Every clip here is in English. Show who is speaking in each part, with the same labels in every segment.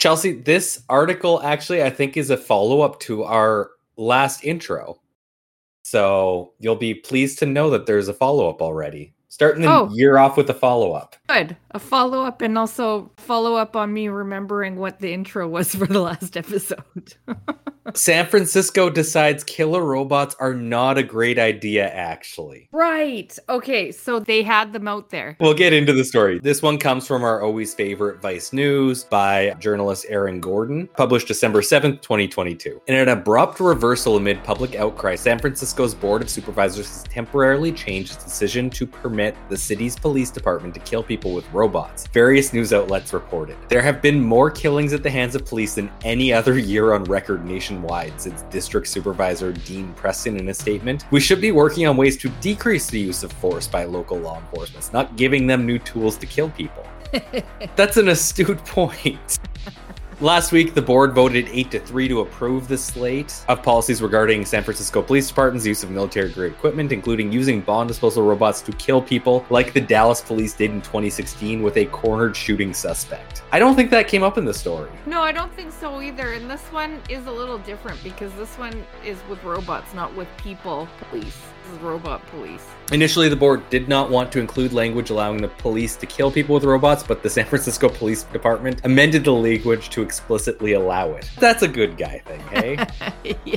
Speaker 1: Chelsea, this article actually, I think, is a follow up to our last intro. So you'll be pleased to know that there's a follow up already. Starting the
Speaker 2: Oh.
Speaker 1: year off with a follow up.
Speaker 2: Good. A follow up and also follow up on me remembering what the intro was for the last episode.
Speaker 1: San Francisco decides killer robots are not a great idea, actually.
Speaker 2: right. Okay. So they had them out there.
Speaker 1: We'll get into the story. This one comes from our always favorite Vice News by journalist Aaron Gordon, published December 7th, 2022. In an abrupt reversal amid public outcry, San Francisco's Board of Supervisors has temporarily changed its decision to permit the city's police department to kill people with robots. Various news outlets reported. There have been more killings at the hands of police than any other year on record nationwide, said District Supervisor Dean Preston in a statement. We should be working on ways to decrease the use of force by local law enforcement, not giving them new tools to kill people. That's an astute point. Last week, the board voted 8 to 3 to approve the slate of policies regarding San Francisco Police Department's use of military grade equipment, including using bomb disposal robots to kill people, like the Dallas police did in 2016 with a cornered shooting suspect. I don't think that came up in the story.
Speaker 2: No, I don't think so either. And this one is a little different because this one is with robots, not with people police. Robot police.
Speaker 1: Initially, the board did not want to include language allowing the police to kill people with robots, but the San Francisco Police Department amended the language to explicitly allow it. That's a good guy thing, hey?
Speaker 2: yeah.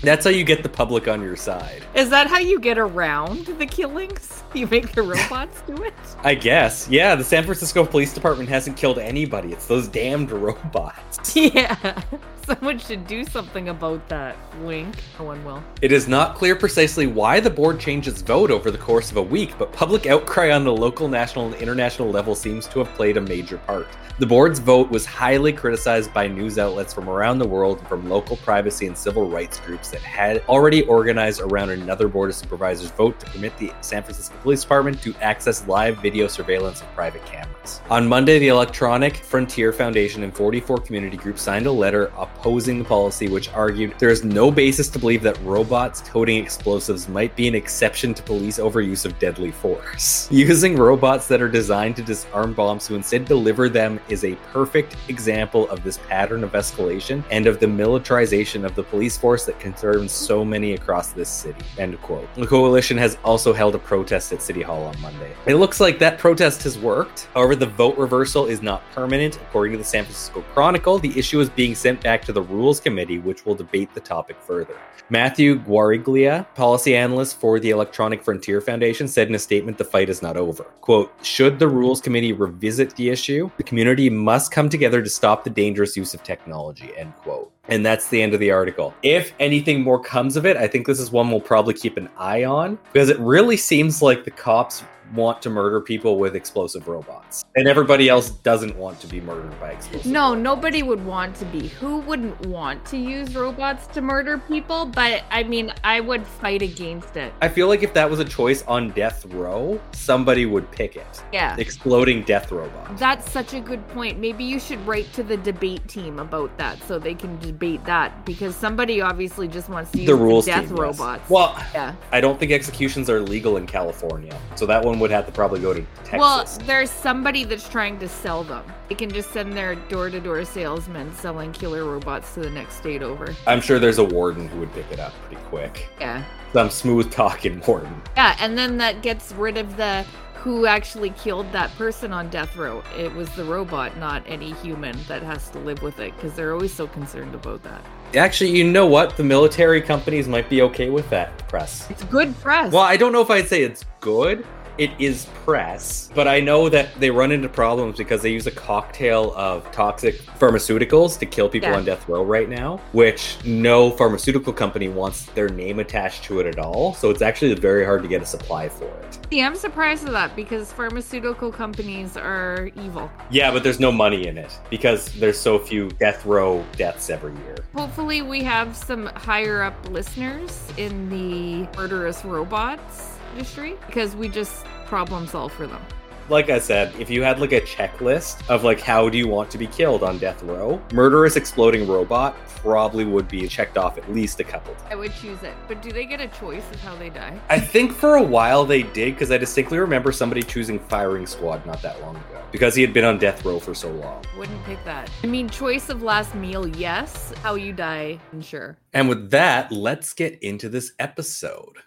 Speaker 1: That's how you get the public on your side.
Speaker 2: Is that how you get around the killings? You make the robots do it?
Speaker 1: I guess. Yeah, the San Francisco Police Department hasn't killed anybody. It's those damned robots.
Speaker 2: Yeah. Someone should do something about that. Wink. No one will.
Speaker 1: It is not clear precisely why the board changed its vote over the course of a week, but public outcry on the local, national, and international level seems to have played a major part. The board's vote was highly criticized by news outlets from around the world and from local privacy and civil rights groups that had already organized around another board of supervisors vote to permit the San Francisco Police Department to access live video surveillance of private cameras. On Monday, the Electronic Frontier Foundation and 44 community groups signed a letter opposing the policy, which argued there is no basis to believe that robots coding explosives might be an exception to police overuse of deadly force. Using robots that are designed to disarm bombs to instead deliver them is a perfect example of this pattern of escalation and of the militarization of the police force that concerns so many across this city. End quote. The coalition has also held a protest at City Hall on Monday. It looks like that protest has worked. However, the vote reversal is not permanent. According to the San Francisco Chronicle, the issue is being sent back to the Rules Committee, which will debate the topic further. Matthew Guariglia, policy analyst for the Electronic Frontier Foundation, said in a statement the fight is not over. Quote, should the Rules Committee revisit the issue, the community must come together to stop the dangerous use of technology, end quote. And that's the end of the article. If anything more comes of it, I think this is one we'll probably keep an eye on because it really seems like the cops want to murder people with explosive robots. And everybody else doesn't want to be murdered by explosive
Speaker 2: No,
Speaker 1: robots.
Speaker 2: nobody would want to be. Who wouldn't want to use robots to murder people? But I mean, I would fight against it.
Speaker 1: I feel like if that was a choice on death row, somebody would pick it.
Speaker 2: Yeah.
Speaker 1: Exploding death robots.
Speaker 2: That's such a good point. Maybe you should write to the debate team about that so they can debate that because somebody obviously just wants to use
Speaker 1: The rules
Speaker 2: death
Speaker 1: team, yes.
Speaker 2: robots.
Speaker 1: Well,
Speaker 2: yeah.
Speaker 1: I don't think executions are legal in California, so that one would have to probably go to Texas.
Speaker 2: Well, there's somebody that's trying to sell them. They can just send their door-to-door salesman selling killer robots to the next state over.
Speaker 1: I'm sure there's a warden who would pick it up pretty quick.
Speaker 2: Yeah.
Speaker 1: Some smooth talking warden.
Speaker 2: Yeah, and then that gets rid of the who actually killed that person on death row. It was the robot, not any human that has to live with it because they're always so concerned about that.
Speaker 1: Actually, you know what? The military companies might be okay with that press.
Speaker 2: It's good press.
Speaker 1: Well, I don't know if I'd say it's good. It is press, but I know that they run into problems because they use a cocktail of toxic pharmaceuticals to kill people
Speaker 2: Yeah.
Speaker 1: on death row right now, which no pharmaceutical company wants their name attached to it at all. So it's actually very hard to get a supply for it.
Speaker 2: See, I'm surprised at that because pharmaceutical companies are evil.
Speaker 1: Yeah, but there's no money in it because there's so few death row deaths every year.
Speaker 2: Hopefully, we have some higher up listeners in the murderous robots industry because we just problem solve for them.
Speaker 1: like I said, if you had like a checklist of like how do you want to be killed on death row, murderous exploding robot probably would be checked off at least a couple times.
Speaker 2: I would choose it. But do they get a choice of how they die?
Speaker 1: I think for a while they did because I distinctly remember somebody choosing firing squad not that long ago because he had been on death row for so long.
Speaker 2: Wouldn't pick that. I mean, choice of last meal, yes. How you die, sure.
Speaker 1: And with that, let's get into this episode.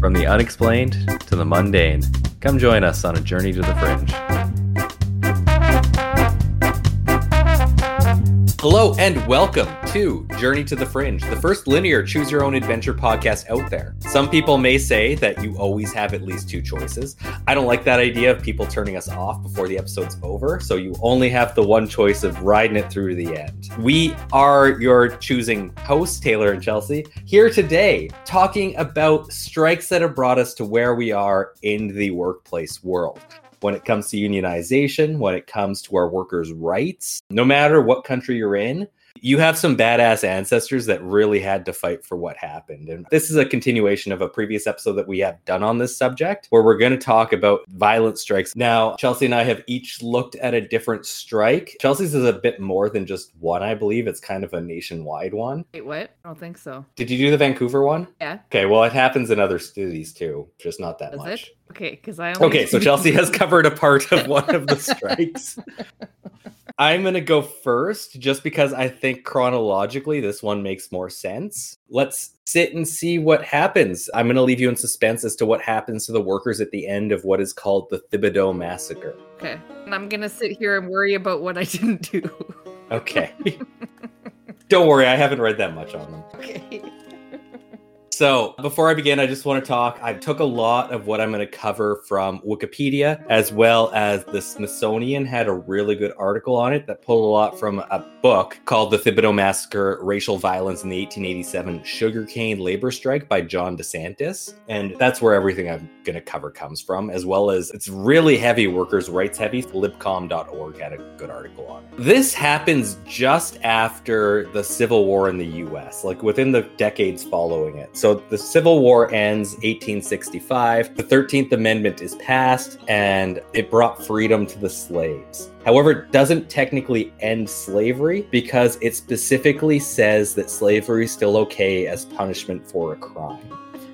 Speaker 1: From the unexplained to the mundane, come join us on a journey to the fringe. Hello and welcome to Journey to the Fringe, the first linear choose your own adventure podcast out there. Some people may say that you always have at least two choices. I don't like that idea of people turning us off before the episode's over, so you only have the one choice of riding it through to the end. We are your choosing hosts, Taylor and Chelsea, here today talking about strikes that have brought us to where we are in the workplace world when it comes to unionization, when it comes to our workers' rights, no matter what country you're in, you have some badass ancestors that really had to fight for what happened. And this is a continuation of a previous episode that we have done on this subject, where we're going to talk about violent strikes. Now, Chelsea and I have each looked at a different strike. Chelsea's is a bit more than just one, I believe. It's kind of a nationwide one.
Speaker 2: Wait, what? I don't think so.
Speaker 1: Did you do the Vancouver one?
Speaker 2: Yeah.
Speaker 1: Okay, well, it happens in other cities too, just not that
Speaker 2: Does
Speaker 1: much.
Speaker 2: it? Okay, because I only
Speaker 1: Okay, so Chelsea has covered a part of one of the strikes. I'm going to go first just because I think chronologically this one makes more sense. Let's sit and see what happens. I'm going to leave you in suspense as to what happens to the workers at the end of what is called the Thibodaux Massacre.
Speaker 2: Okay. And I'm gonna sit here and worry about what I didn't do.
Speaker 1: Okay. Don't worry, I haven't read that much on them.
Speaker 2: okay.
Speaker 1: So, before I begin, I just want to talk. I took a lot of what I'm going to cover from Wikipedia, as well as the Smithsonian had a really good article on it that pulled a lot from a book called The Thibodaux Massacre Racial Violence in the 1887 Sugarcane Labor Strike by John DeSantis. And that's where everything I'm going to cover comes from, as well as it's really heavy workers' rights heavy. Libcom.org had a good article on it. This happens just after the Civil War in the US, like within the decades following it. So the Civil War ends 1865. The 13th Amendment is passed and it brought freedom to the slaves. However, it doesn't technically end slavery because it specifically says that slavery is still okay as punishment for a crime.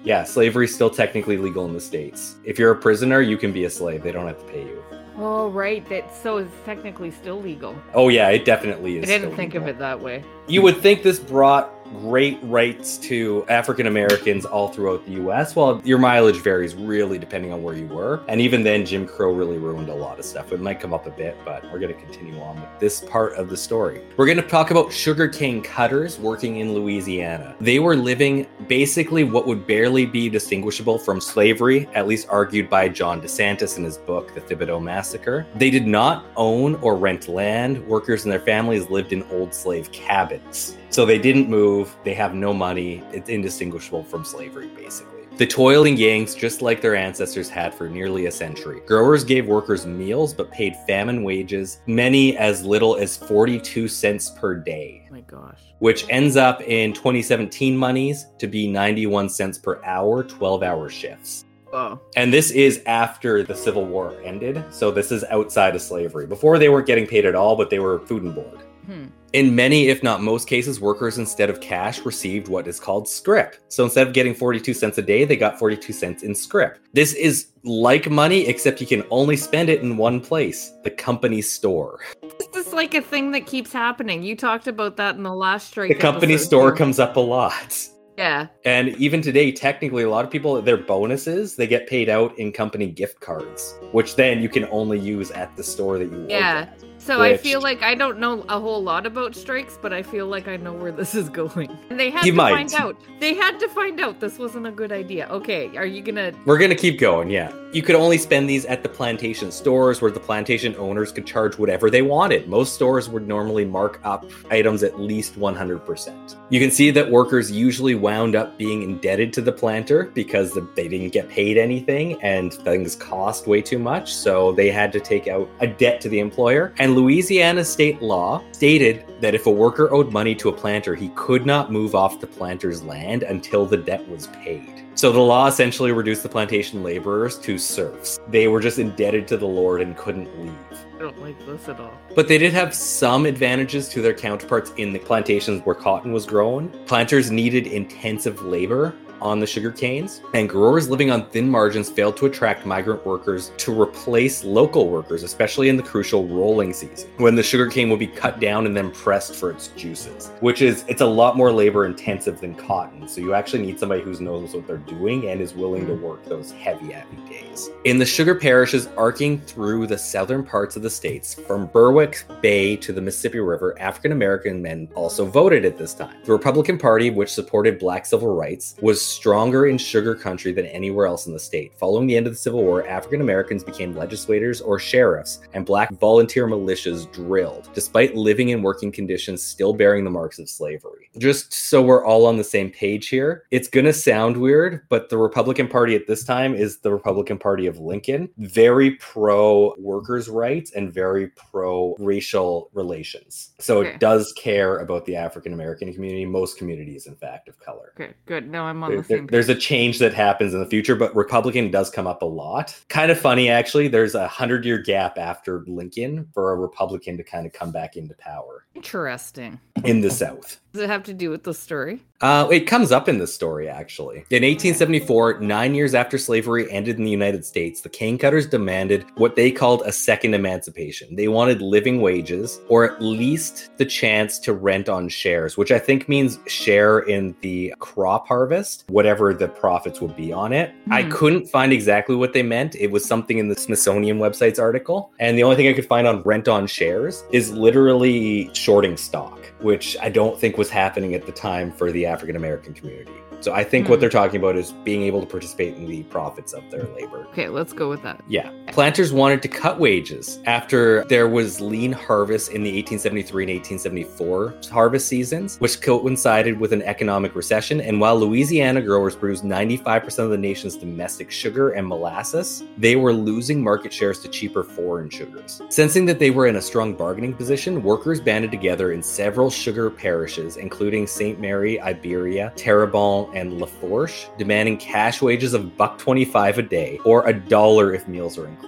Speaker 1: Yeah, slavery is still technically legal in the States. If you're a prisoner, you can be a slave. They don't have to pay you.
Speaker 2: Oh, right. That so it's technically still legal.
Speaker 1: Oh, yeah, it definitely is.
Speaker 2: I
Speaker 1: didn't
Speaker 2: think of it that way.
Speaker 1: You would think this brought great rights to African Americans all throughout the US. Well, your mileage varies really depending on where you were. And even then, Jim Crow really ruined a lot of stuff. It might come up a bit, but we're going to continue on with this part of the story. We're going to talk about sugarcane cutters working in Louisiana. They were living basically what would barely be distinguishable from slavery, at least argued by John DeSantis in his book, The Thibodaux Massacre. They did not own or rent land. Workers and their families lived in old slave cabins. So they didn't move, they have no money. It's indistinguishable from slavery, basically. The toiling Yanks, just like their ancestors had for nearly a century. Growers gave workers meals but paid famine wages, many as little as 42 cents per day,
Speaker 2: Oh my gosh.
Speaker 1: which ends up in 2017 monies to be 91 cents per hour, 12 hour shifts.
Speaker 2: Oh.
Speaker 1: And this is after the Civil War ended. So this is outside of slavery. Before they weren't getting paid at all, but they were food and board.
Speaker 2: Hmm.
Speaker 1: In many, if not most cases, workers instead of cash received what is called scrip. So instead of getting 42 cents a day, they got 42 cents in scrip. This is like money, except you can only spend it in one place the company store.
Speaker 2: This is like a thing that keeps happening. You talked about that in the last strike.
Speaker 1: The company
Speaker 2: episode,
Speaker 1: store comes up a lot.
Speaker 2: Yeah.
Speaker 1: And even today, technically, a lot of people, their bonuses, they get paid out in company gift cards, which then you can only use at the store that you work
Speaker 2: Yeah.
Speaker 1: at.
Speaker 2: So I feel like I don't know a whole lot about strikes, but I feel like I know where this is going. And they had
Speaker 1: You
Speaker 2: to
Speaker 1: might.
Speaker 2: find out. They had to find out this wasn't a good idea. Okay, are you gonna?
Speaker 1: We're gonna keep going, yeah. You could only spend these at the plantation stores where the plantation owners could charge whatever they wanted. Most stores would normally mark up items at least 100%. You can see that workers usually wound up being indebted to the planter because they didn't get paid anything and things cost way too much, so they had to take out a debt to the employer. And Louisiana state law stated that if a worker owed money to a planter, he could not move off the planter's land until the debt was paid. So So the law essentially reduced the plantation laborers to serfs. They were just indebted to the Lord and couldn't leave.
Speaker 2: I don't like this at all.
Speaker 1: But they did have some advantages to their counterparts in the plantations where cotton was grown. Planters needed intensive labor on the sugar canes, and growers living on thin margins failed to attract migrant workers to replace local workers, especially in the crucial rolling season, when the sugar cane would be cut down and then pressed for its juices, which is it's a lot more labor intensive than cotton. So you actually need somebody who knows what they're doing and is willing to work those heavy, heavy days. In the sugar parishes arcing through the southern parts of the states, from Berwick Bay to the Mississippi River, African American men also voted at this time. The Republican Party, which supported black civil rights, was stronger in sugar country than anywhere else in the state. Following the end of the Civil War, African Americans became legislators or sheriffs, and black volunteer militias drilled, despite living in working conditions still bearing the marks of slavery. Just so we're all on the same page here, it's going to sound weird, but the Republican Party at this time is the Republican Party of Lincoln, very pro workers' rights and very pro racial relations. So
Speaker 2: Okay.
Speaker 1: it does care about the African American community, most communities, in fact, of color
Speaker 2: Okay, good. Now I'm on the same
Speaker 1: there- there's a change that happens in the future, but Republican does come up a lot. Kind of funny, actually. There's a hundred year gap after Lincoln for a Republican to kind of come back into power
Speaker 2: Interesting.
Speaker 1: in the South.
Speaker 2: Does it have to do with the story?
Speaker 1: Uh, it comes up in the story, actually. In 1874, nine years after slavery ended in the United States, the cane cutters demanded what they called a second emancipation. They wanted living wages, or at least the chance to rent on shares, which I think means share in the crop harvest, whatever the profits would be on it. I
Speaker 2: Hmm.
Speaker 1: couldn't find exactly what they meant. It was something in the Smithsonian website's article. And the only thing I could find on rent on shares is literally shorting stock, which I don't think was happening at the time for the African American community. So I think what
Speaker 2: Hmm.
Speaker 1: they're talking about is being able to participate in the profits of their labor.
Speaker 2: Okay, let's go with that.
Speaker 1: Yeah. Planters wanted to cut wages after there was lean harvest in the 1873 and 1874 harvest seasons, which coincided with an economic recession. And while Louisiana growers produced 95% of the nation's domestic sugar and molasses, they were losing market shares to cheaper foreign sugars. Sensing that they were in a strong bargaining position, workers banded together in several sugar parishes, including St. Mary, Iberia, Terrebonne, and Lafourche, demanding cash wages of buck 25 a day or a dollar if meals are included.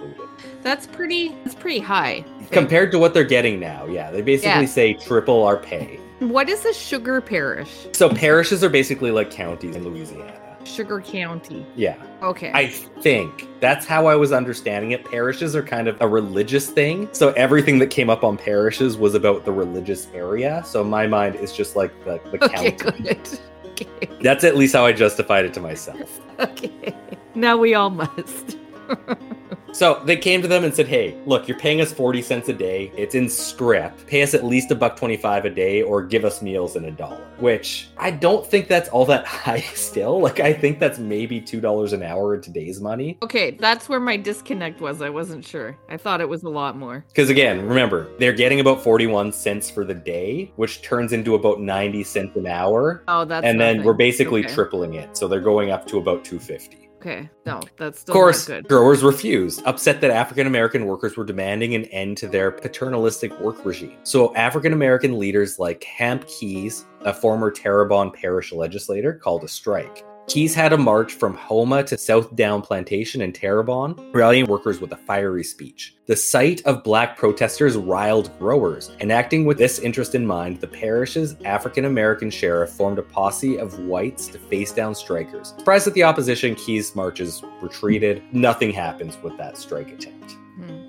Speaker 2: That's pretty. That's pretty high.
Speaker 1: Compared to what they're getting now, yeah, they basically
Speaker 2: Yeah.
Speaker 1: say triple our pay.
Speaker 2: What is a sugar parish?
Speaker 1: So parishes are basically like counties in Louisiana.
Speaker 2: Sugar County.
Speaker 1: Yeah,
Speaker 2: Okay.
Speaker 1: I think that's how I was understanding it. Parishes are kind of a religious thing. So everything that came up on parishes was about the religious area. So my mind, is just like the, the
Speaker 2: okay,
Speaker 1: county.
Speaker 2: good. Okay.
Speaker 1: That's at least how I justified it to myself.
Speaker 2: Okay. Now we all must.
Speaker 1: So they came to them and said, "Hey, look, you're paying us forty cents a day. It's in scrip. Pay us at least a buck twenty-five a day, or give us meals in a dollar." Which I don't think that's all that high. Still, like I think that's maybe two dollars an hour in today's money.
Speaker 2: Okay, that's where my disconnect was. I wasn't sure. I thought it was a lot more.
Speaker 1: Because again, remember they're getting about forty-one cents for the day, which turns into about ninety cents an hour,
Speaker 2: Oh, that's.
Speaker 1: and then we're basically
Speaker 2: Okay.
Speaker 1: tripling it. So they're going up to about two fifty.
Speaker 2: Okay, no, that's
Speaker 1: Of course,
Speaker 2: not good.
Speaker 1: growers refused, upset that African American workers were demanding an end to their paternalistic work regime. So, African American leaders like Hamp Keys, a former Terrebonne parish legislator, called a strike. Keys had a march from Houma to Southdown Plantation in Terrebonne, rallying workers with a fiery speech. The sight of black protesters riled growers, and acting with this interest in mind, the parish's African American sheriff formed a posse of whites to face down strikers. Surprised at the opposition, Keys marches retreated. Nothing happens with that strike attempt.
Speaker 2: Hmm.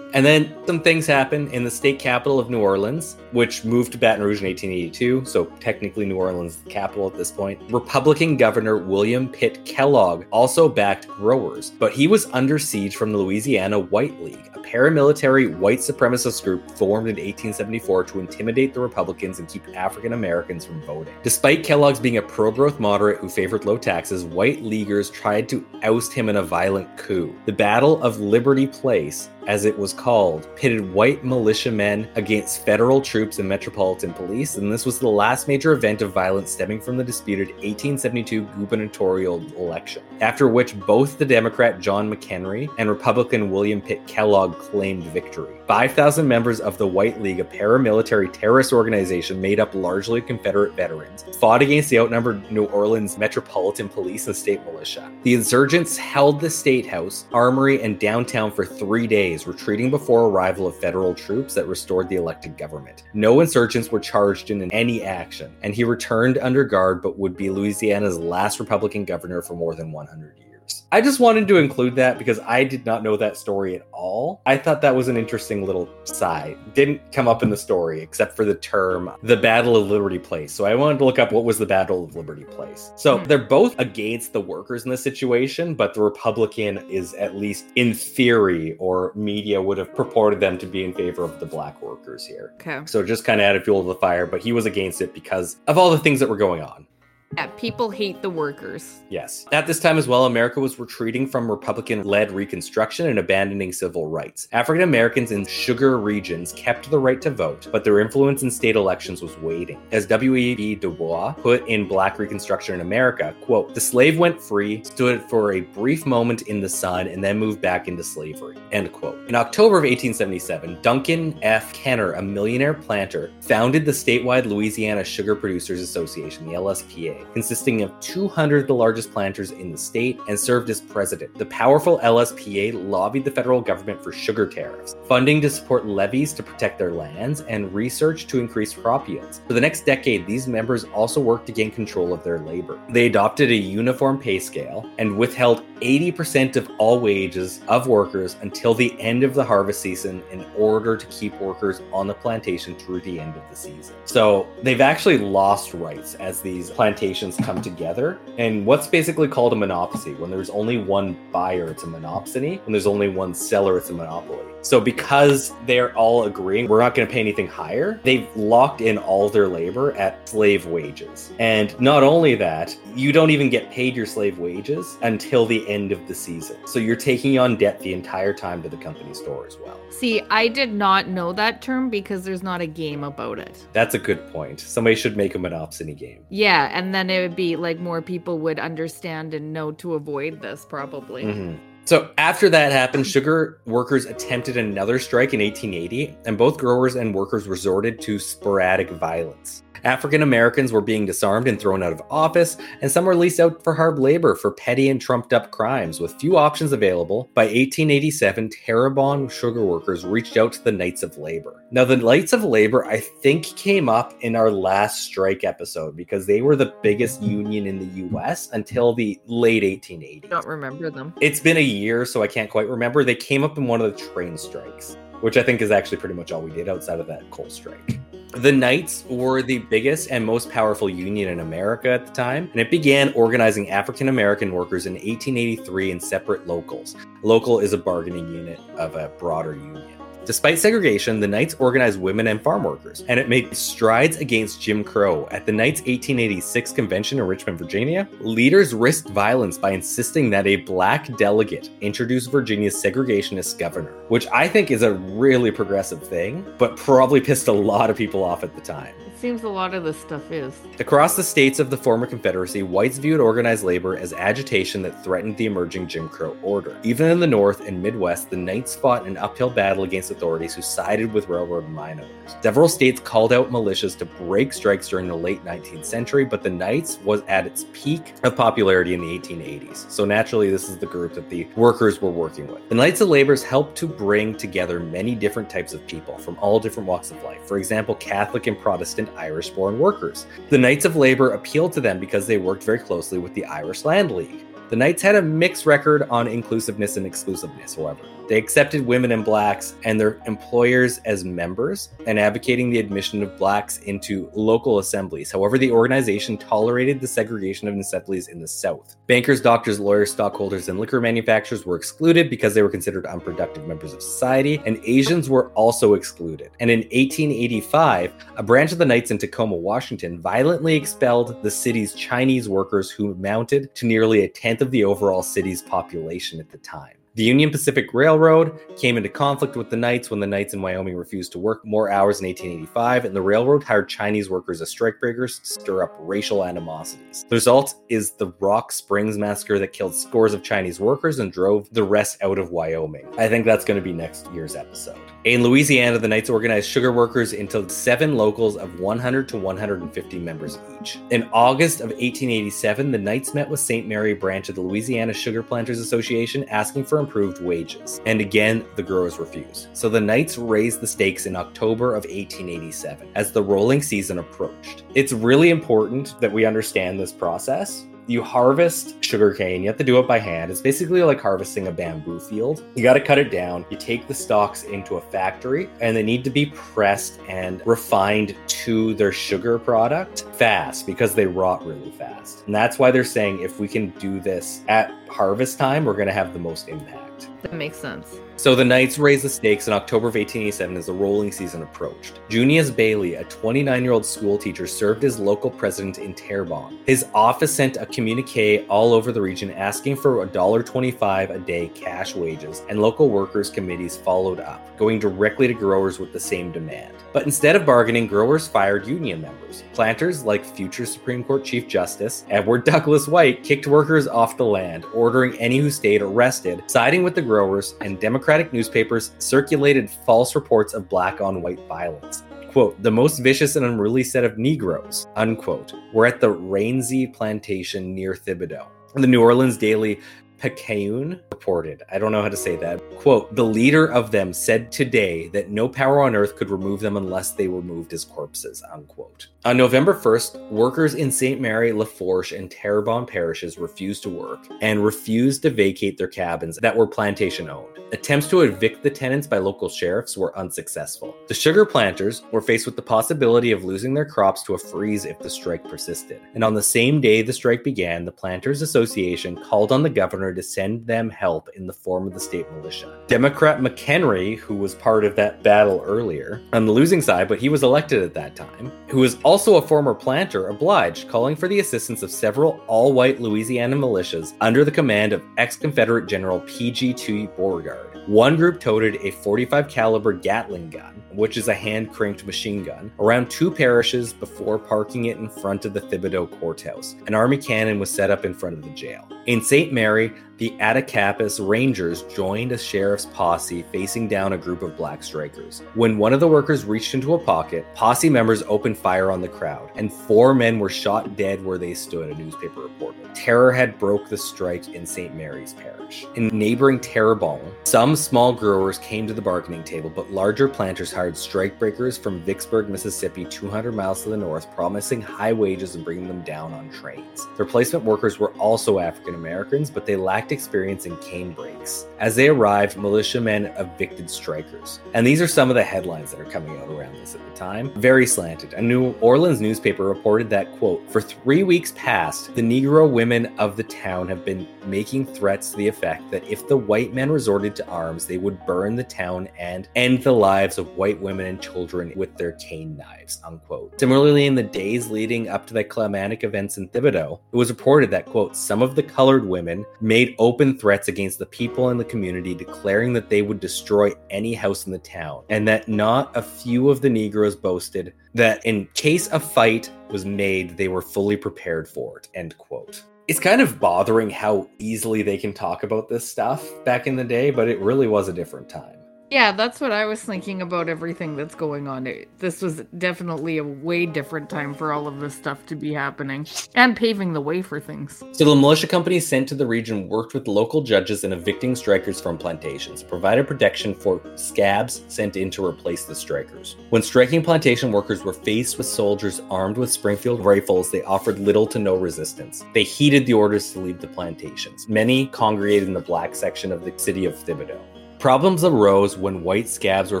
Speaker 1: And then some things happen in the state capital of New Orleans, which moved to Baton Rouge in 1882. So technically, New Orleans is the capital at this point. Republican Governor William Pitt Kellogg also backed growers, but he was under siege from the Louisiana White League, a paramilitary white supremacist group formed in 1874 to intimidate the Republicans and keep African Americans from voting. Despite Kellogg's being a pro growth moderate who favored low taxes, white leaguers tried to oust him in a violent coup. The Battle of Liberty Place as it was called, pitted white militiamen against federal troops and metropolitan police, and this was the last major event of violence stemming from the disputed 1872 gubernatorial election, after which both the Democrat John McEnery and Republican William Pitt Kellogg claimed victory. 5,000 members of the White League, a paramilitary terrorist organization made up largely of Confederate veterans, fought against the outnumbered New Orleans Metropolitan Police and state militia. The insurgents held the State House, Armory, and downtown for three days, retreating before arrival of federal troops that restored the elected government. No insurgents were charged in any action, and he returned under guard but would be Louisiana's last Republican governor for more than 100 years. I just wanted to include that because I did not know that story at all. I thought that was an interesting little side. Didn't come up in the story except for the term the Battle of Liberty Place. So I wanted to look up what was the Battle of Liberty Place. So
Speaker 2: Hmm.
Speaker 1: they're both against the workers in this situation, but the Republican is at least in theory, or media would have purported them to be in favor of the black workers here.
Speaker 2: Okay.
Speaker 1: So just kind of added fuel to the fire, but he was against it because of all the things that were going on.
Speaker 2: Yeah, people hate the workers.
Speaker 1: Yes. At this time as well, America was retreating from Republican led Reconstruction and abandoning civil rights. African Americans in sugar regions kept the right to vote, but their influence in state elections was waning. As W.E.B. Du Bois put in Black Reconstruction in America, quote, the slave went free, stood for a brief moment in the sun, and then moved back into slavery, end quote. In October of 1877, Duncan F. Kenner, a millionaire planter, founded the statewide Louisiana Sugar Producers Association, the LSPA consisting of 200 of the largest planters in the state, and served as president. The powerful LSPA lobbied the federal government for sugar tariffs, funding to support levees to protect their lands, and research to increase crop yields. For the next decade, these members also worked to gain control of their labor. They adopted a uniform pay scale and withheld 80% of all wages of workers until the end of the harvest season in order to keep workers on the plantation through the end of the season. So they've actually lost rights as these plantations come together. And what's basically called a monopsony when there's only one buyer, it's a monopsony. When there's only one seller, it's a monopoly. So because they're all agreeing we're not going to pay anything higher, they've locked in all their labor at slave wages. And not only that, you don't even get paid your slave wages until the end of the season. So you're taking on debt the entire time to the company store as well.
Speaker 2: See, I did not know that term because there's not a game about it.
Speaker 1: That's a good point. Somebody should make a monopsony game.
Speaker 2: Yeah, and then it would be like more people would understand and know to avoid this probably.
Speaker 1: Mhm. So after that happened, sugar workers attempted another strike in 1880, and both growers and workers resorted to sporadic violence. African Americans were being disarmed and thrown out of office, and some were leased out for hard labor for petty and trumped up crimes. With few options available, by 1887, Terrebonne sugar workers reached out to the Knights of Labor. Now, the Knights of Labor, I think, came up in our last strike episode because they were the biggest union in the US until the late 1880s.
Speaker 2: Don't remember them.
Speaker 1: It's been a year, so I can't quite remember. They came up in one of the train strikes, which I think is actually pretty much all we did outside of that coal strike. The Knights were the biggest and most powerful union in America at the time, and it began organizing African American workers in 1883 in separate locals. Local is a bargaining unit of a broader union. Despite segregation, the Knights organized women and farm workers, and it made strides against Jim Crow. At the Knights' 1886 convention in Richmond, Virginia, leaders risked violence by insisting that a black delegate introduce Virginia's segregationist governor, which I think is a really progressive thing, but probably pissed a lot of people off at the time.
Speaker 2: Seems a lot of this stuff is.
Speaker 1: Across the states of the former Confederacy, whites viewed organized labor as agitation that threatened the emerging Jim Crow order. Even in the North and Midwest, the Knights fought an uphill battle against authorities who sided with railroad mine owners. Several states called out militias to break strikes during the late 19th century, but the Knights was at its peak of popularity in the 1880s. So naturally, this is the group that the workers were working with. The Knights of Labors helped to bring together many different types of people from all different walks of life. For example, Catholic and Protestant Irish born workers. The Knights of Labor appealed to them because they worked very closely with the Irish Land League. The Knights had a mixed record on inclusiveness and exclusiveness, however. They accepted women and blacks and their employers as members and advocating the admission of blacks into local assemblies. However, the organization tolerated the segregation of assemblies in the South. Bankers, doctors, lawyers, stockholders, and liquor manufacturers were excluded because they were considered unproductive members of society, and Asians were also excluded. And in 1885, a branch of the Knights in Tacoma, Washington, violently expelled the city's Chinese workers who amounted to nearly a tenth of the overall city's population at the time. The Union Pacific Railroad came into conflict with the Knights when the Knights in Wyoming refused to work more hours in 1885, and the railroad hired Chinese workers as strikebreakers to stir up racial animosities. The result is the Rock Springs Massacre that killed scores of Chinese workers and drove the rest out of Wyoming. I think that's going to be next year's episode. In Louisiana, the Knights organized sugar workers into seven locals of 100 to 150 members each. In August of 1887, the Knights met with St. Mary branch of the Louisiana Sugar Planters Association asking for improved wages. And again, the growers refused. So the Knights raised the stakes in October of 1887 as the rolling season approached. It's really important that we understand this process you harvest sugarcane. You have to do it by hand. It's basically like harvesting a bamboo field. You got to cut it down. You take the stalks into a factory, and they need to be pressed and refined to their sugar product fast because they rot really fast. And that's why they're saying if we can do this at harvest time, we're going to have the most impact.
Speaker 2: That makes sense.
Speaker 1: So the Knights raised the stakes in October of 1887 as the rolling season approached. Junius Bailey, a 29 year old school teacher, served as local president in Terrebonne. His office sent a communique all over the region asking for $1.25 a day cash wages, and local workers' committees followed up, going directly to growers with the same demand. But instead of bargaining, growers fired union members. Planters, like future Supreme Court Chief Justice Edward Douglas White, kicked workers off the land, ordering any who stayed arrested, siding with the growers, and Democratic newspapers circulated false reports of black on white violence. Quote, the most vicious and unruly set of Negroes, unquote, were at the Rienzi plantation near Thibodaux. The New Orleans Daily Picayune reported, I don't know how to say that, quote, the leader of them said today that no power on earth could remove them unless they were moved as corpses, unquote. On November 1st, workers in St. Mary, Lafourche, and Terrebonne parishes refused to work and refused to vacate their cabins that were plantation owned. Attempts to evict the tenants by local sheriffs were unsuccessful. The sugar planters were faced with the possibility of losing their crops to a freeze if the strike persisted. And on the same day the strike began, the Planters Association called on the governor to send them help in the form of the state militia. Democrat McEnery, who was part of that battle earlier, on the losing side, but he was elected at that time, who was also a former planter, obliged, calling for the assistance of several all white Louisiana militias under the command of ex Confederate General P.G.T. Beauregard. One group toted a 45 caliber Gatling gun, which is a hand cranked machine gun, around two parishes before parking it in front of the Thibodaux courthouse. An army cannon was set up in front of the jail. In St. Mary, the Attakapas Rangers joined a sheriff's posse facing down a group of black strikers. When one of the workers reached into a pocket, posse members opened fire on the crowd, and four men were shot dead where they stood, a newspaper reported. Terror had broke the strike in St. Mary's Parish. In neighboring Terrebonne, some small growers came to the bargaining table, but larger planters hired strikebreakers from Vicksburg, Mississippi, 200 miles to the north, promising high wages and bringing them down on trains. The replacement workers were also African Americans, but they lacked experience in cane brakes. As they arrived, militiamen evicted strikers. And these are some of the headlines that are coming out around this at the time. Very slanted. A New Orleans newspaper reported that, quote, for three weeks past, the Negro women of the town have been making threats to the effect that if the white men resorted to arms, they would burn the town and end the lives of white women and children with their cane knives, unquote. Similarly, in the days leading up to the climatic events in Thibodaux, it was reported that, quote, some of the colored women made open threats against the people in the community, declaring that they would destroy any house in the town, and that not a few of the Negroes boasted that in case a fight was made, they were fully prepared for it, end quote it's kind of bothering how easily they can talk about this stuff back in the day, but it really was a different time.
Speaker 2: Yeah, that's what I was thinking about everything that's going on. It, this was definitely a way different time for all of this stuff to be happening and paving the way for things.
Speaker 1: So the militia companies sent to the region worked with local judges in evicting strikers from plantations, provided protection for scabs sent in to replace the strikers. When striking plantation workers were faced with soldiers armed with Springfield rifles, they offered little to no resistance. They heeded the orders to leave the plantations. Many congregated in the black section of the city of Thibodaux. Problems arose when white scabs were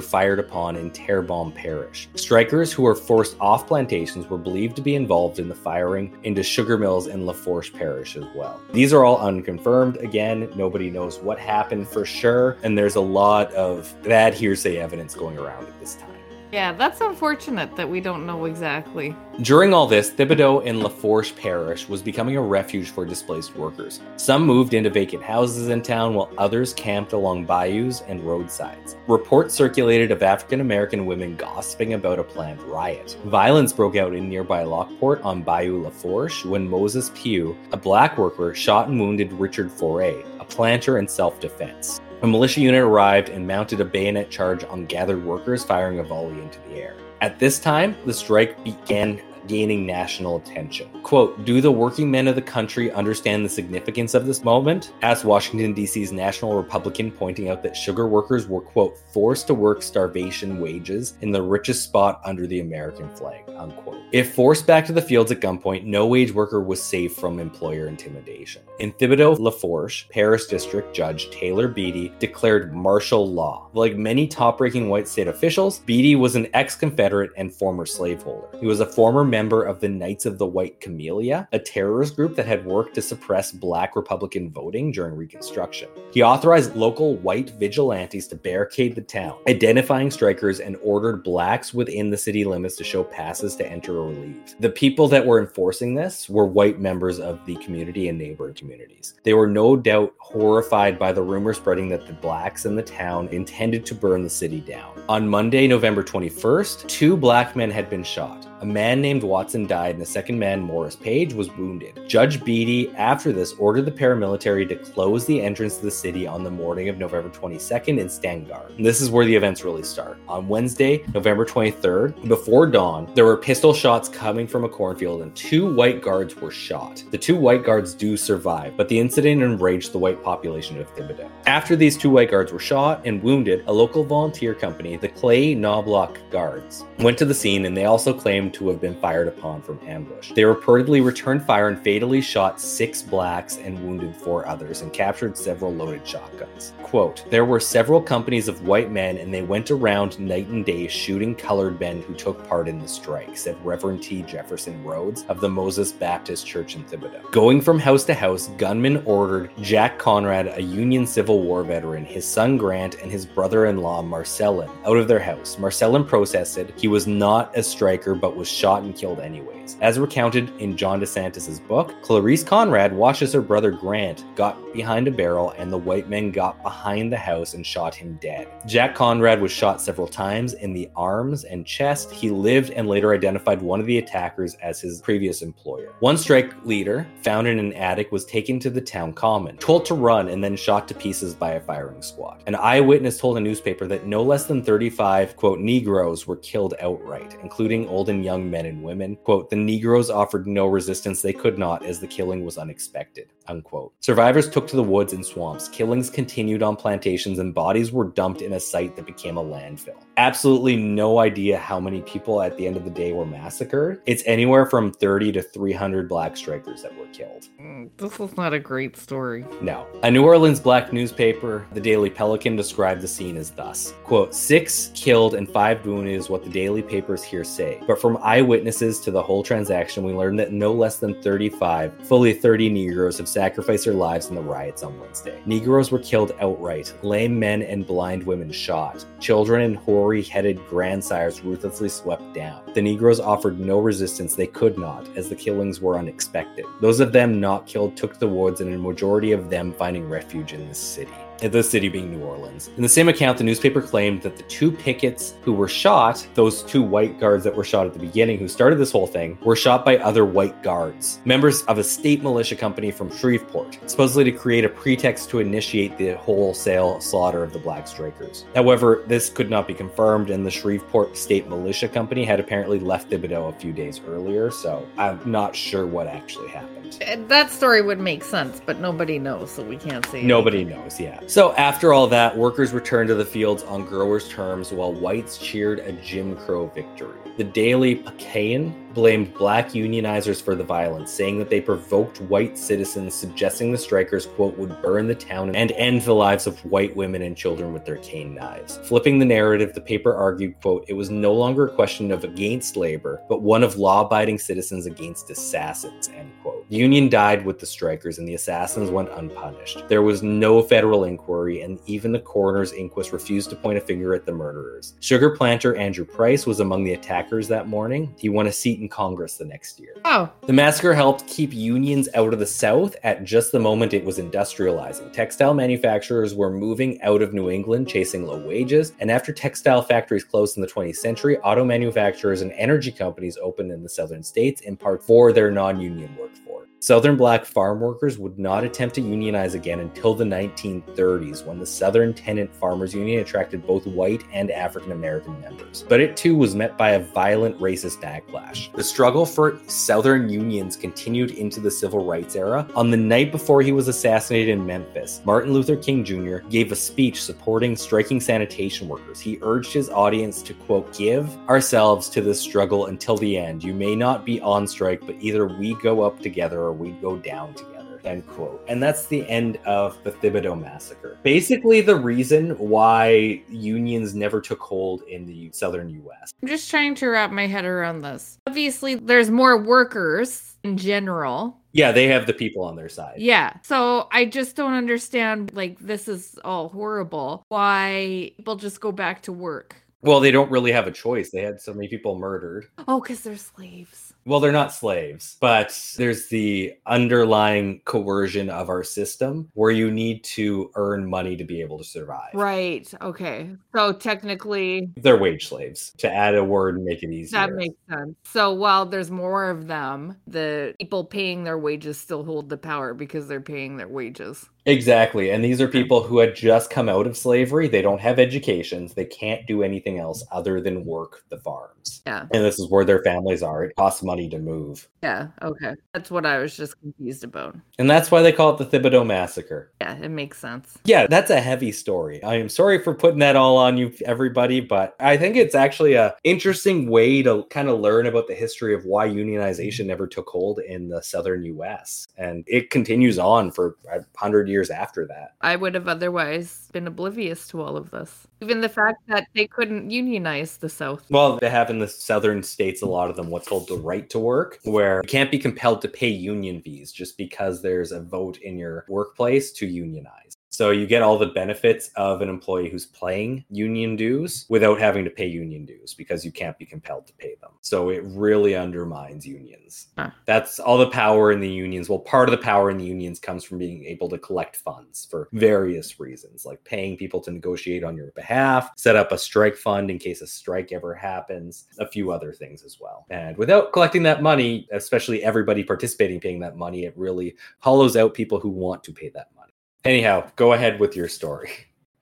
Speaker 1: fired upon in Terrebonne Parish. Strikers who were forced off plantations were believed to be involved in the firing into sugar mills in Lafourche Parish as well. These are all unconfirmed. Again, nobody knows what happened for sure, and there's a lot of bad hearsay evidence going around at this time.
Speaker 2: Yeah, that's unfortunate that we don't know exactly.
Speaker 1: During all this, Thibodaux and Lafourche Parish was becoming a refuge for displaced workers. Some moved into vacant houses in town, while others camped along bayous and roadsides. Reports circulated of African American women gossiping about a planned riot. Violence broke out in nearby Lockport on Bayou Lafourche when Moses Pugh, a black worker, shot and wounded Richard Foret, a planter in self defense. A militia unit arrived and mounted a bayonet charge on gathered workers, firing a volley into the air. At this time, the strike began gaining national attention. Quote, Do the working men of the country understand the significance of this moment? asked Washington, D.C.'s National Republican, pointing out that sugar workers were, quote, forced to work starvation wages in the richest spot under the American flag, unquote. If forced back to the fields at gunpoint, no wage worker was safe from employer intimidation. In Thibodaux, Lafourche, Paris District Judge Taylor Beatty declared martial law. Like many top ranking white state officials, Beatty was an ex Confederate and former slaveholder. He was a former member of the Knights of the White Camellia, a terrorist group that had worked to suppress black Republican voting during Reconstruction. He authorized local white vigilantes to barricade the town, identifying strikers, and ordered blacks within the city limits to show passes to enter or leave. The people that were enforcing this were white members of the community and neighboring communities. They were no doubt horrified by the rumor spreading that the blacks in the town intended to burn the city down. On Monday, November 21st, two black men had been shot. A man named Watson died, and a second man, Morris Page, was wounded. Judge Beatty, after this, ordered the paramilitary to close the entrance to the city on the morning of November 22nd in stand guard. And this is where the events really start. On Wednesday, November 23rd, before dawn, there were pistol shots coming from a cornfield, and two white guards were shot. The two white guards do survive, but the incident enraged the white population of Thibodaux. After these two white guards were shot and wounded, a local volunteer company, the Clay Knobloch Guards, went to the scene and they also claimed to have been fired upon from ambush. They reportedly returned fire and fatally shot six blacks and wounded four others and captured several loaded shotguns. Quote, there were several companies of white men and they went around night and day shooting colored men who took part in the strike, said Reverend T. Jefferson Rhodes of the Moses Baptist Church in Thibodaux. Going from house to house, gunmen ordered Jack Conrad, a Union Civil War veteran, his son Grant, and his brother in law Marcellin out of their house. Marcellin protested. He was not a striker but was shot and killed anyways. As recounted in John DeSantis' book, Clarice Conrad watched as her brother Grant got behind a barrel and the white men got behind the house and shot him dead. Jack Conrad was shot several times in the arms and chest. He lived and later identified one of the attackers as his previous employer. One strike leader, found in an attic, was taken to the town common, told to run, and then shot to pieces by a firing squad. An eyewitness told a newspaper that no less than 35, quote, Negroes were killed outright, including old and young men and women. Quote, the Negroes offered no resistance they could not as the killing was unexpected, unquote. Survivors took to the woods and swamps. Killings continued on plantations and bodies were dumped in a site that became a landfill. Absolutely no idea how many people at the end of the day were massacred. It's anywhere from 30 to 300 black strikers that were killed.
Speaker 2: Mm, This is not a great story.
Speaker 1: No. A New Orleans black newspaper, the Daily Pelican, described the scene as thus quote, six killed and five wounded is what the daily papers here say. But from eyewitnesses to the whole transaction, we learned that no less than 35, fully 30 Negroes have sacrificed their lives in the riots on Wednesday. Negroes were killed outright, lame men and blind women shot, children and hoary headed grandsires ruthlessly swept down. The Negroes offered no resistance, they could not, as the killings were unexpected. Those of them not killed took to the woods, and a majority of them finding refuge in the city the city being New Orleans. In the same account, the newspaper claimed that the two pickets who were shot, those two white guards that were shot at the beginning, who started this whole thing, were shot by other white guards, members of a state militia company from Shreveport, supposedly to create a pretext to initiate the wholesale slaughter of the black strikers. However, this could not be confirmed, and the Shreveport State Militia Company had apparently left Thibodaux a few days earlier, so I'm not sure what actually happened.
Speaker 2: That story would make sense, but nobody knows, so we can't say.
Speaker 1: Nobody
Speaker 2: anything.
Speaker 1: knows, yeah. So after all that, workers returned to the fields on growers' terms while whites cheered a Jim Crow victory. The Daily Picayune blamed black unionizers for the violence, saying that they provoked white citizens, suggesting the strikers, quote, would burn the town and end the lives of white women and children with their cane knives. Flipping the narrative, the paper argued, quote, it was no longer a question of against labor, but one of law abiding citizens against assassins, end quote. The Union died with the strikers, and the assassins went unpunished. There was no federal inquiry, and even the coroner's inquest refused to point a finger at the murderers. Sugar planter Andrew Price was among the attackers that morning. He won a seat in Congress the next year.
Speaker 2: Oh,
Speaker 1: The massacre helped keep unions out of the South at just the moment it was industrializing. Textile manufacturers were moving out of New England, chasing low wages, and after textile factories closed in the 20th century, auto manufacturers and energy companies opened in the southern states in part for their non union workforce. Southern black farm workers would not attempt to unionize again until the 1930s when the Southern Tenant Farmers Union attracted both white and African American members. But it too was met by a violent racist backlash. The struggle for Southern unions continued into the civil rights era. On the night before he was assassinated in Memphis, Martin Luther King Jr. gave a speech supporting striking sanitation workers. He urged his audience to, quote, give ourselves to this struggle until the end. You may not be on strike, but either we go up together or we go down together. End quote. And that's the end of the Thibodaux massacre. Basically, the reason why unions never took hold in the southern US.
Speaker 2: I'm just trying to wrap my head around this. Obviously, there's more workers in general.
Speaker 1: Yeah, they have the people on their side.
Speaker 2: Yeah. So I just don't understand like this is all horrible. Why people just go back to work.
Speaker 1: Well, they don't really have a choice. They had so many people murdered.
Speaker 2: Oh, cuz they're slaves.
Speaker 1: Well, they're not slaves, but there's the underlying coercion of our system where you need to earn money to be able to survive.
Speaker 2: Right. Okay. So technically
Speaker 1: They're wage slaves. To add a word and make it easier.
Speaker 2: that makes sense. So while there's more of them, the people paying their wages still hold the power because they're paying their wages.
Speaker 1: Exactly. And these are people who had just come out of slavery. They don't have educations. They can't do anything else other than work the farms.
Speaker 2: Yeah.
Speaker 1: And this is where their families are. It costs money to move.
Speaker 2: Yeah. Okay. That's what I was just confused about.
Speaker 1: And that's why they call it the Thibodaux Massacre.
Speaker 2: Yeah, it makes sense.
Speaker 1: Yeah, that's a heavy story. I am sorry for putting that all on you, everybody, but I think it's actually a interesting way to kind of learn about the history of why unionization never took hold in the southern U.S. And it continues on for a hundred years after that.
Speaker 2: I would have otherwise been oblivious to all of this. Even the fact that they couldn't unionize the South.
Speaker 1: Well, they have in the southern states a lot of them what's called the right to work, where you can't be compelled to pay union fees just because there's a vote in your workplace to unionize. So you get all the benefits of an employee who's paying union dues without having to pay union dues because you can't be compelled to pay them. So it really undermines unions.
Speaker 2: Huh.
Speaker 1: That's all the power in the unions. Well, part of the power in the unions comes from being able to collect funds for various reasons, like paying people to negotiate on your behalf, set up a strike fund in case a strike ever happens, a few other things as well. And without collecting that money, especially everybody participating paying that money, it really hollows out people who want to pay that money. Anyhow, go ahead with your story.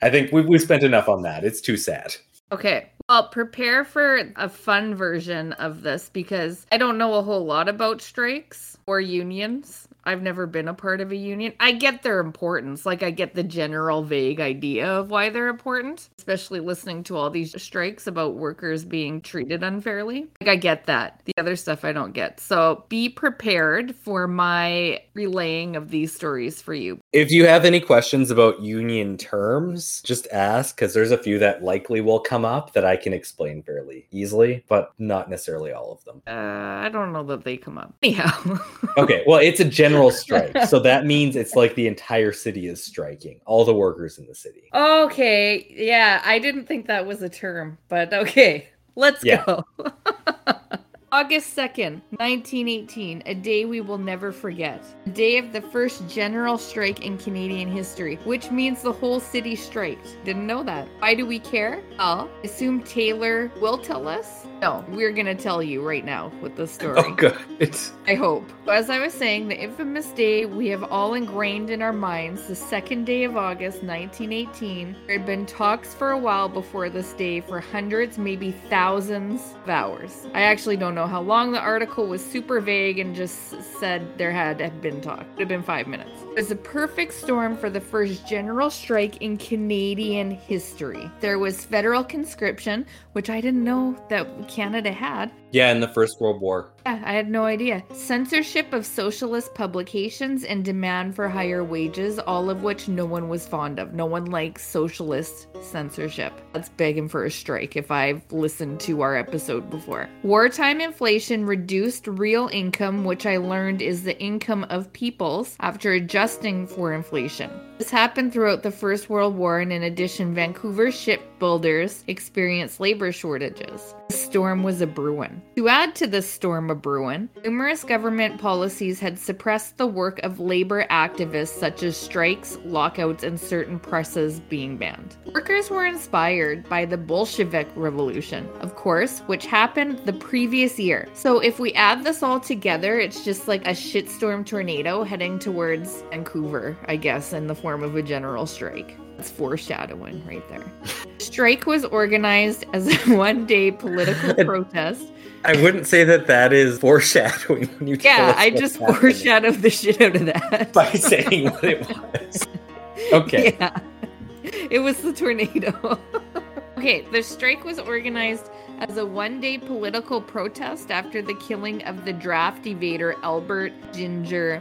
Speaker 1: I think we've, we've spent enough on that. It's too sad.
Speaker 2: Okay. Well, prepare for a fun version of this because I don't know a whole lot about strikes or unions. I've never been a part of a union. I get their importance. Like, I get the general vague idea of why they're important, especially listening to all these strikes about workers being treated unfairly. Like, I get that. The other stuff I don't get. So be prepared for my relaying of these stories for you.
Speaker 1: If you have any questions about union terms, just ask because there's a few that likely will come up that I can explain fairly easily, but not necessarily all of them.
Speaker 2: Uh, I don't know that they come up. Anyhow.
Speaker 1: Okay, well, it's a general strike. So that means it's like the entire city is striking, all the workers in the city.
Speaker 2: Okay, yeah, I didn't think that was a term, but okay, let's
Speaker 1: Yeah.
Speaker 2: go. August 2nd, 1918, a day we will never forget. The day of the first general strike in Canadian history, which means the whole city striked. Didn't know that. Why do we care? Well, assume Taylor will tell us. No, we're gonna tell you right now with the oh, story.
Speaker 1: Oh, good. It's
Speaker 2: I hope. As I was saying, the infamous day we have all ingrained in our minds, the second day of August 1918, there had been talks for a while before this day for hundreds, maybe thousands of hours. I actually don't know how long the article was super vague and just said there had been talk. It had been five minutes. It was a perfect storm for the first general strike in Canadian history. There was federal conscription, which I didn't know that Canada had.
Speaker 1: Yeah, in the First World War.
Speaker 2: Yeah, I had no idea. Censorship of socialist publications and demand for higher wages, all of which no one was fond of. No one likes socialist censorship. That's begging for a strike if I've listened to our episode before. Wartime inflation reduced real income, which I learned is the income of peoples after adjusting for inflation. This happened throughout the First World War, and in addition, Vancouver shipbuilders experienced labor shortages. The storm was a brewing. To add to the storm a brewing, numerous government policies had suppressed the work of labor activists, such as strikes, lockouts, and certain presses being banned. Workers were inspired by the Bolshevik Revolution, of course, which happened the previous year. So if we add this all together, it's just like a shitstorm tornado heading towards Vancouver, I guess, in the form of a general strike. That's foreshadowing right there. Strike was organized as a one day political protest.
Speaker 1: I wouldn't say that that is foreshadowing when you tell
Speaker 2: Yeah, I just
Speaker 1: happening
Speaker 2: foreshadowed the shit out of that.
Speaker 1: by saying what it was. Okay.
Speaker 2: Yeah. It was the tornado. okay, the strike was organized as a one day political protest after the killing of the draft evader Albert Ginger.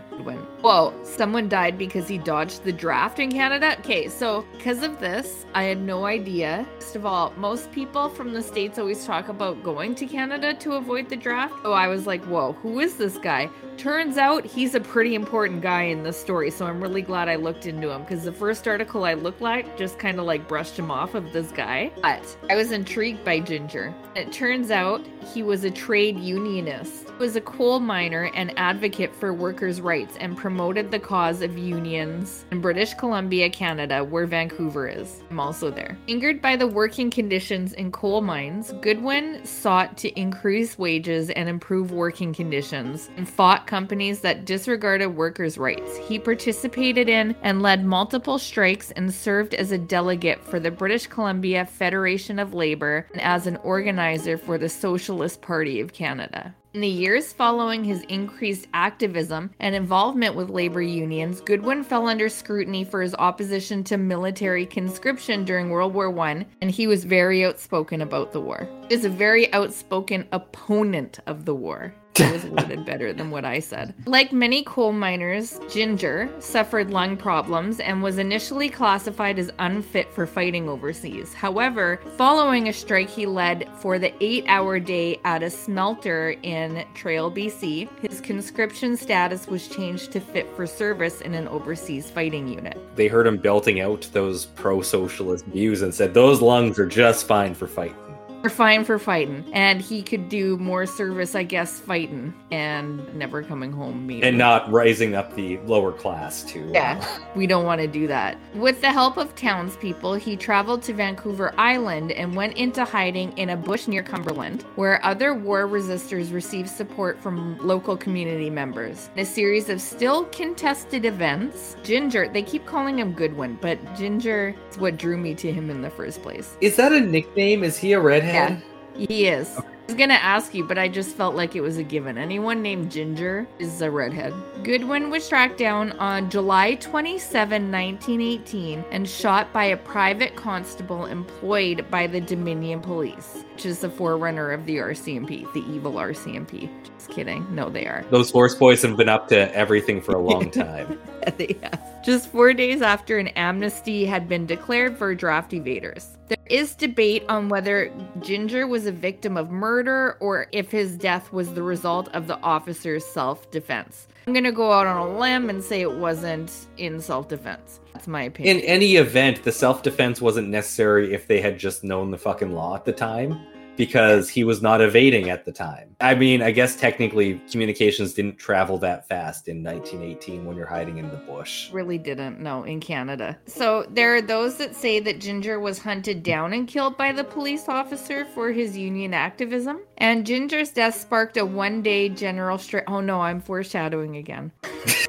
Speaker 2: Whoa, someone died because he dodged the draft in Canada? Okay, so because of this, I had no idea. First of all, most people from the States always talk about going to Canada to avoid the draft. So I was like, whoa, who is this guy? Turns out he's a pretty important guy in the story, so I'm really glad I looked into him because the first article I looked like just kind of like brushed him off of this guy. But I was intrigued by Ginger. It turns out he was a trade unionist. He was a coal miner and advocate for workers' rights and promoted the cause of unions in British Columbia, Canada, where Vancouver is. I'm also there. Angered by the working conditions in coal mines, Goodwin sought to increase wages and improve working conditions and fought companies that disregarded workers' rights. He participated in and led multiple strikes and served as a delegate for the British Columbia Federation of Labor and as an organizer for the Socialist Party of Canada. In the years following his increased activism and involvement with labor unions, Goodwin fell under scrutiny for his opposition to military conscription during World War I, and he was very outspoken about the war. He is a very outspoken opponent of the war. It was worded better than what I said. Like many coal miners, Ginger suffered lung problems and was initially classified as unfit for fighting overseas. However, following a strike he led for the eight hour day at a smelter in Trail, BC, his conscription status was changed to fit for service in an overseas fighting unit.
Speaker 1: They heard him belting out those pro socialist views and said, Those lungs are just fine for fighting.
Speaker 2: We're fine for fighting. And he could do more service, I guess, fighting and never coming home. Maybe.
Speaker 1: And not rising up the lower class to. uh,
Speaker 2: Yeah, we don't want to do that. With the help of townspeople, he traveled to Vancouver Island and went into hiding in a bush near Cumberland, where other war resistors received support from local community members. In a series of still contested events, Ginger, they keep calling him Goodwin, but Ginger is what drew me to him in the first place.
Speaker 1: Is that a nickname? Is he a redhead?
Speaker 2: Yeah. He is. I was gonna ask you, but I just felt like it was a given. Anyone named Ginger is a redhead. Goodwin was tracked down on July 27, 1918, and shot by a private constable employed by the Dominion Police, which is the forerunner of the RCMP, the evil RCMP. Just kidding. No, they are.
Speaker 1: Those horse boys have been up to everything for a long time.
Speaker 2: they have. Just four days after an amnesty had been declared for draft evaders. There is debate on whether Ginger was a victim of murder or if his death was the result of the officer's self defense. I'm going to go out on a limb and say it wasn't in self defense. That's my opinion.
Speaker 1: In any event, the self defense wasn't necessary if they had just known the fucking law at the time, because he was not evading at the time. I mean, I guess technically communications didn't travel that fast in 1918 when you're hiding in the bush.
Speaker 2: really didn't know in Canada. So there are those that say that Ginger was hunted down and killed by the police officer for his union activism. And Ginger's death sparked a one day general strike. Oh no, I'm foreshadowing again.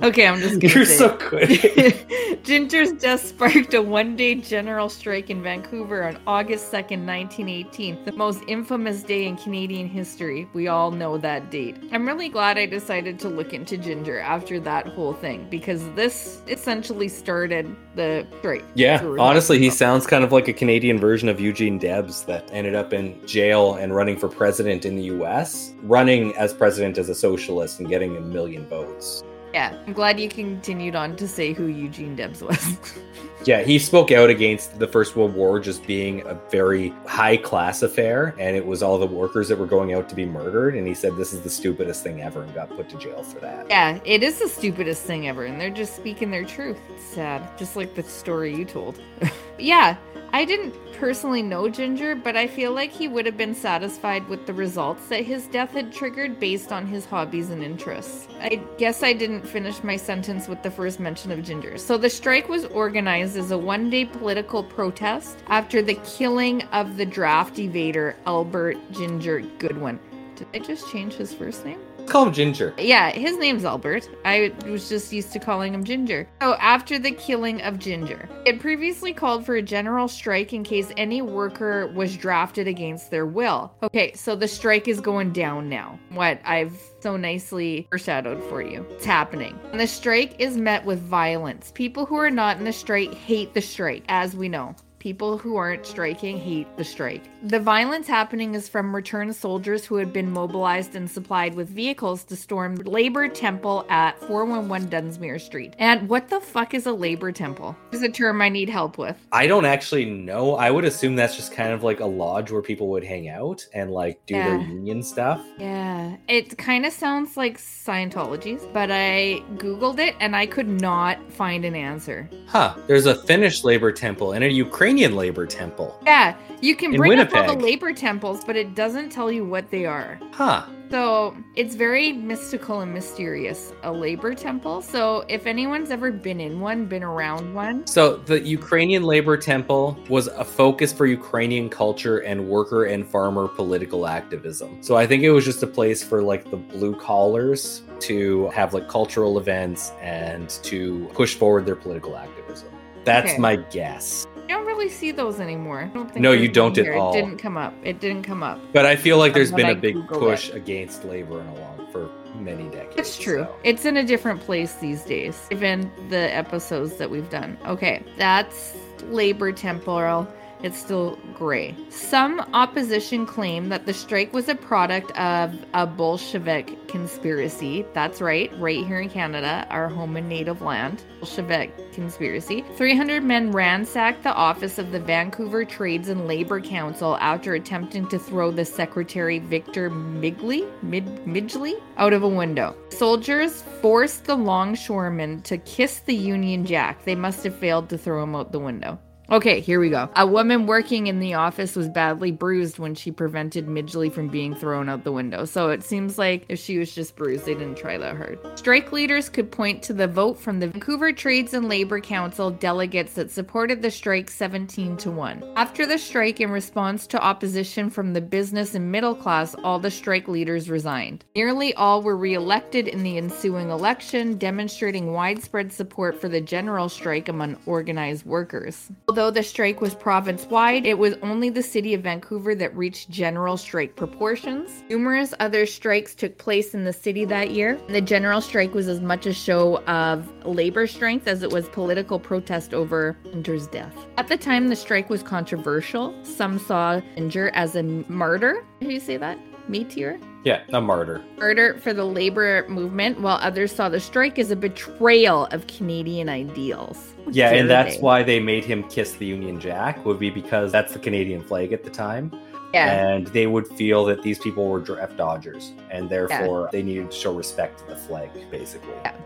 Speaker 2: Okay, I'm just gonna
Speaker 1: You're
Speaker 2: say
Speaker 1: so
Speaker 2: it.
Speaker 1: good.
Speaker 2: Ginger's death sparked a one-day general strike in Vancouver on August 2nd, 1918, the most infamous day in Canadian history. We all know that date. I'm really glad I decided to look into Ginger after that whole thing because this essentially started the strike.
Speaker 1: Yeah, honestly, he sounds kind of like a Canadian version of Eugene Debs that ended up in jail and running for president in the US, running as president as a socialist and getting a million votes.
Speaker 2: Yeah, I'm glad you continued on to say who Eugene Debs was.
Speaker 1: Yeah, he spoke out against the First World War just being a very high class affair, and it was all the workers that were going out to be murdered. And he said this is the stupidest thing ever and got put to jail for that.
Speaker 2: yeah, it is the stupidest thing ever, and they're just speaking their truth. It's sad, just like the story you told. yeah, I didn't personally know Ginger, but I feel like he would have been satisfied with the results that his death had triggered based on his hobbies and interests. I guess I didn't finish my sentence with the first mention of Ginger. So the strike was organized as a one day political protest after the killing of the draft evader Albert Ginger Goodwin. Did I just change his first name?
Speaker 1: Call him Ginger.
Speaker 2: Yeah, his name's Albert. I was just used to calling him Ginger. So, after the killing of Ginger, it previously called for a general strike in case any worker was drafted against their will. Okay, so the strike is going down now. What I've so nicely foreshadowed for you. It's happening. And the strike is met with violence. People who are not in the strike hate the strike, as we know. People who aren't striking hate the strike. The violence happening is from returned soldiers who had been mobilized and supplied with vehicles to storm Labor Temple at 411 Dunsmuir Street. And what the fuck is a Labor Temple? Is a term I need help with.
Speaker 1: I don't actually know. I would assume that's just kind of like a lodge where people would hang out and like do their union stuff.
Speaker 2: Yeah, it kind of sounds like Scientology's, but I googled it and I could not find an answer.
Speaker 1: Huh. There's a Finnish labor temple and a Ukrainian labor temple.
Speaker 2: Yeah, you can
Speaker 1: In
Speaker 2: bring up all the labor temples, but it doesn't tell you what they are.
Speaker 1: Huh.
Speaker 2: So it's very mystical and mysterious, a labor temple. So if anyone's ever been in one, been around one,
Speaker 1: So the Ukrainian labor temple was a focus for Ukrainian culture and worker and farmer political activism. So I think it was just a place for like the blue collars to have like cultural events and to push forward their political activism. That's
Speaker 2: Okay.
Speaker 1: my guess.
Speaker 2: Don't really see those anymore. I don't think
Speaker 1: No, you don't at all.
Speaker 2: It didn't come up. It didn't come up.
Speaker 1: But I feel like um, there's
Speaker 2: When
Speaker 1: been
Speaker 2: I
Speaker 1: a big
Speaker 2: Googled
Speaker 1: push
Speaker 2: it.
Speaker 1: against labor in a long for many decades.
Speaker 2: It's true.
Speaker 1: so.
Speaker 2: It's in a different place these days, even the episodes that we've done. Okay, that's labor temporal. It's still gray. Some opposition claim that the strike was a product of a Bolshevik conspiracy. That's right, right here in Canada, our home and native land. Bolshevik conspiracy. 300 men ransacked the office of the Vancouver Trades and Labor Council after attempting to throw the secretary Victor Migley, Mid, Midgley out of a window. Soldiers forced the longshoremen to kiss the Union Jack. They must have failed to throw him out the window. Okay, here we go. A woman working in the office was badly bruised when she prevented Midgley from being thrown out the window. So it seems like if she was just bruised, they didn't try that hard. Strike leaders could point to the vote from the Vancouver Trades and Labor Council delegates that supported the strike 17 to 1. After the strike, in response to opposition from the business and middle class, all the strike leaders resigned. Nearly all were re-elected in the ensuing election, demonstrating widespread support for the general strike among organized workers. Although the strike was province wide, it was only the city of Vancouver that reached general strike proportions. Numerous other strikes took place in the city that year. The general strike was as much a show of labor strength as it was political protest over Winter's death. At the time, the strike was controversial. Some saw Ginger as a martyr. Did you say that? Meteor?
Speaker 1: Yeah, a martyr.
Speaker 2: murder for the labor movement, while others saw the strike as a betrayal of Canadian ideals.
Speaker 1: Yeah, and that's
Speaker 2: Dare
Speaker 1: why they made him kiss the Union Jack, would be because that's the Canadian flag at the time.
Speaker 2: Yeah.
Speaker 1: And they would feel that these people were draft dodgers, and therefore they needed to show respect to the flag, basically.
Speaker 2: Yeah.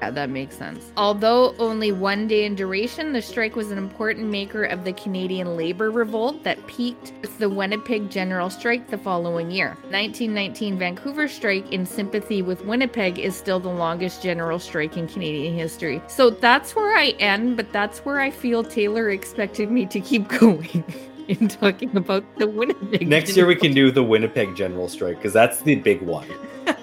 Speaker 2: Yeah, that makes sense. Although only one day in duration, the strike was an important maker of the Canadian labor revolt that peaked with the Winnipeg General Strike the following year. 1919 Vancouver strike in sympathy with Winnipeg is still the longest general strike in Canadian history. So that's where I end, but that's where I feel Taylor expected me to keep going in talking about the Winnipeg.
Speaker 1: Next year we can do the Winnipeg General Strike because that's the big one.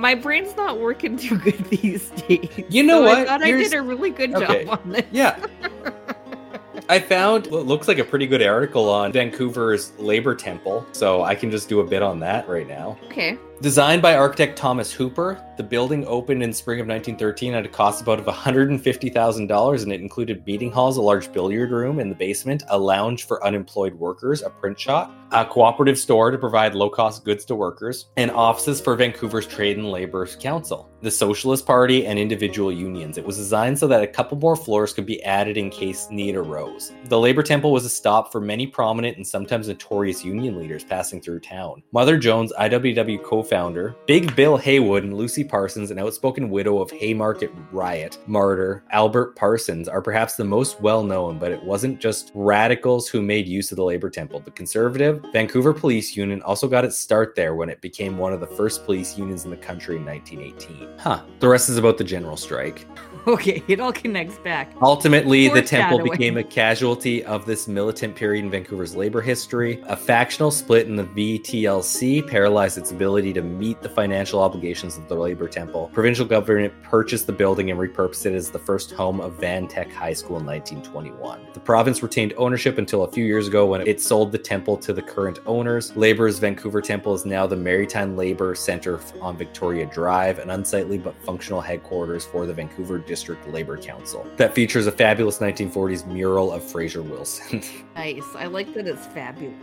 Speaker 2: my brain's not working too good these days.
Speaker 1: You know
Speaker 2: so
Speaker 1: what?
Speaker 2: I thought
Speaker 1: Here's-
Speaker 2: I did a really good
Speaker 1: Okay.
Speaker 2: job on this.
Speaker 1: Yeah. I found what looks like a pretty good article on Vancouver's Labor Temple, so I can just do a bit on that right now.
Speaker 2: Okay.
Speaker 1: Designed by architect Thomas Hooper, the building opened in spring of 1913 at a cost of about $150,000 and it included meeting halls, a large billiard room in the basement, a lounge for unemployed workers, a print shop, a cooperative store to provide low-cost goods to workers, and offices for Vancouver's Trade and Labor Council, the Socialist Party, and individual unions. It was designed so that a couple more floors could be added in case need arose. The Labor Temple was a stop for many prominent and sometimes notorious union leaders passing through town. Mother Jones, IWW co-founder, Big Bill Haywood, and Lucy Parsons, an outspoken widow of Haymarket riot martyr Albert Parsons, are perhaps the most well-known. But it wasn't just radicals who made use of the Labor Temple. The conservative Vancouver Police Union also got its start there when it became one of the first police unions in the country in 1918. Huh. The rest is about the general strike.
Speaker 2: Okay, it all connects back.
Speaker 1: Ultimately, the temple became a casualty of this militant period in Vancouver's labor history. A factional split in the VTLC paralyzed its ability to meet the financial obligations of the labor temple. Provincial government purchased the building and repurposed it as the first home of Van Tech High School in 1921. The province retained ownership until a few years ago when it sold the temple to the current owners. Labor's Vancouver Temple is now the Maritime Labor Center on Victoria Drive, an unsightly but functional headquarters for the Vancouver District Labor Council that features a fabulous 1940s mural of Fraser Wilson.
Speaker 2: Nice. I like that it's fabulous.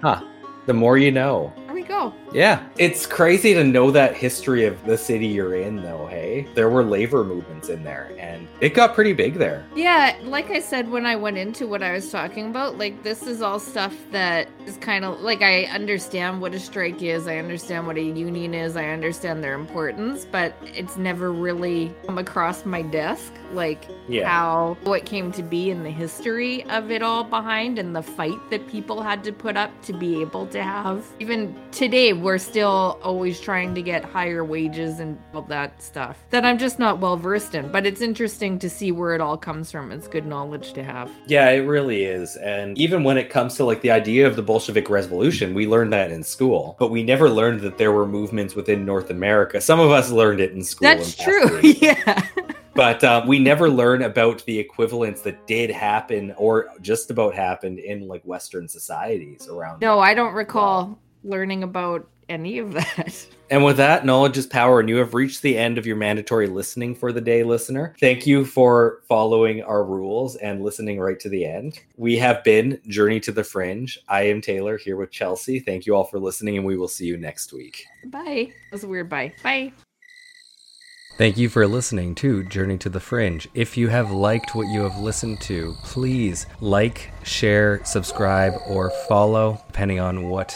Speaker 1: the more you know.
Speaker 2: We go.
Speaker 1: Yeah, it's crazy to know that history of the city you're in, though. Hey, there were labor movements in there, and it got pretty big there.
Speaker 2: Yeah, like I said when I went into what I was talking about, like this is all stuff that is kind of like I understand what a strike is, I understand what a union is, I understand their importance, but it's never really come across my desk like
Speaker 1: Yeah.
Speaker 2: how what came to be in the history of it all behind and the fight that people had to put up to be able to have. Even today, we're still always trying to get higher wages and all that stuff that I'm just not well versed in. But it's interesting to see where it all comes from. It's good knowledge to have.
Speaker 1: Yeah, it really is. And even when it comes to like the idea of the Bolshevik Revolution, we learned that in school, but we never learned that there were movements within North America. Some of us learned it in school.
Speaker 2: That's true. yeah.
Speaker 1: but uh, we never learn about the equivalents that did happen or just about happened in like Western societies around.
Speaker 2: No, I don't recall learning about any of that.
Speaker 1: And with that, knowledge is power, and you have reached the end of your mandatory listening for the day, listener. Thank you for following our rules and listening right to the end. We have been Journey to the Fringe. I am Taylor here with Chelsea. Thank you all for listening, and we will see you next week.
Speaker 2: Bye. That was a weird bye. Bye.
Speaker 3: Thank you for listening to Journey to the Fringe. If you have liked what you have listened to, please like, share, subscribe, or follow, depending on what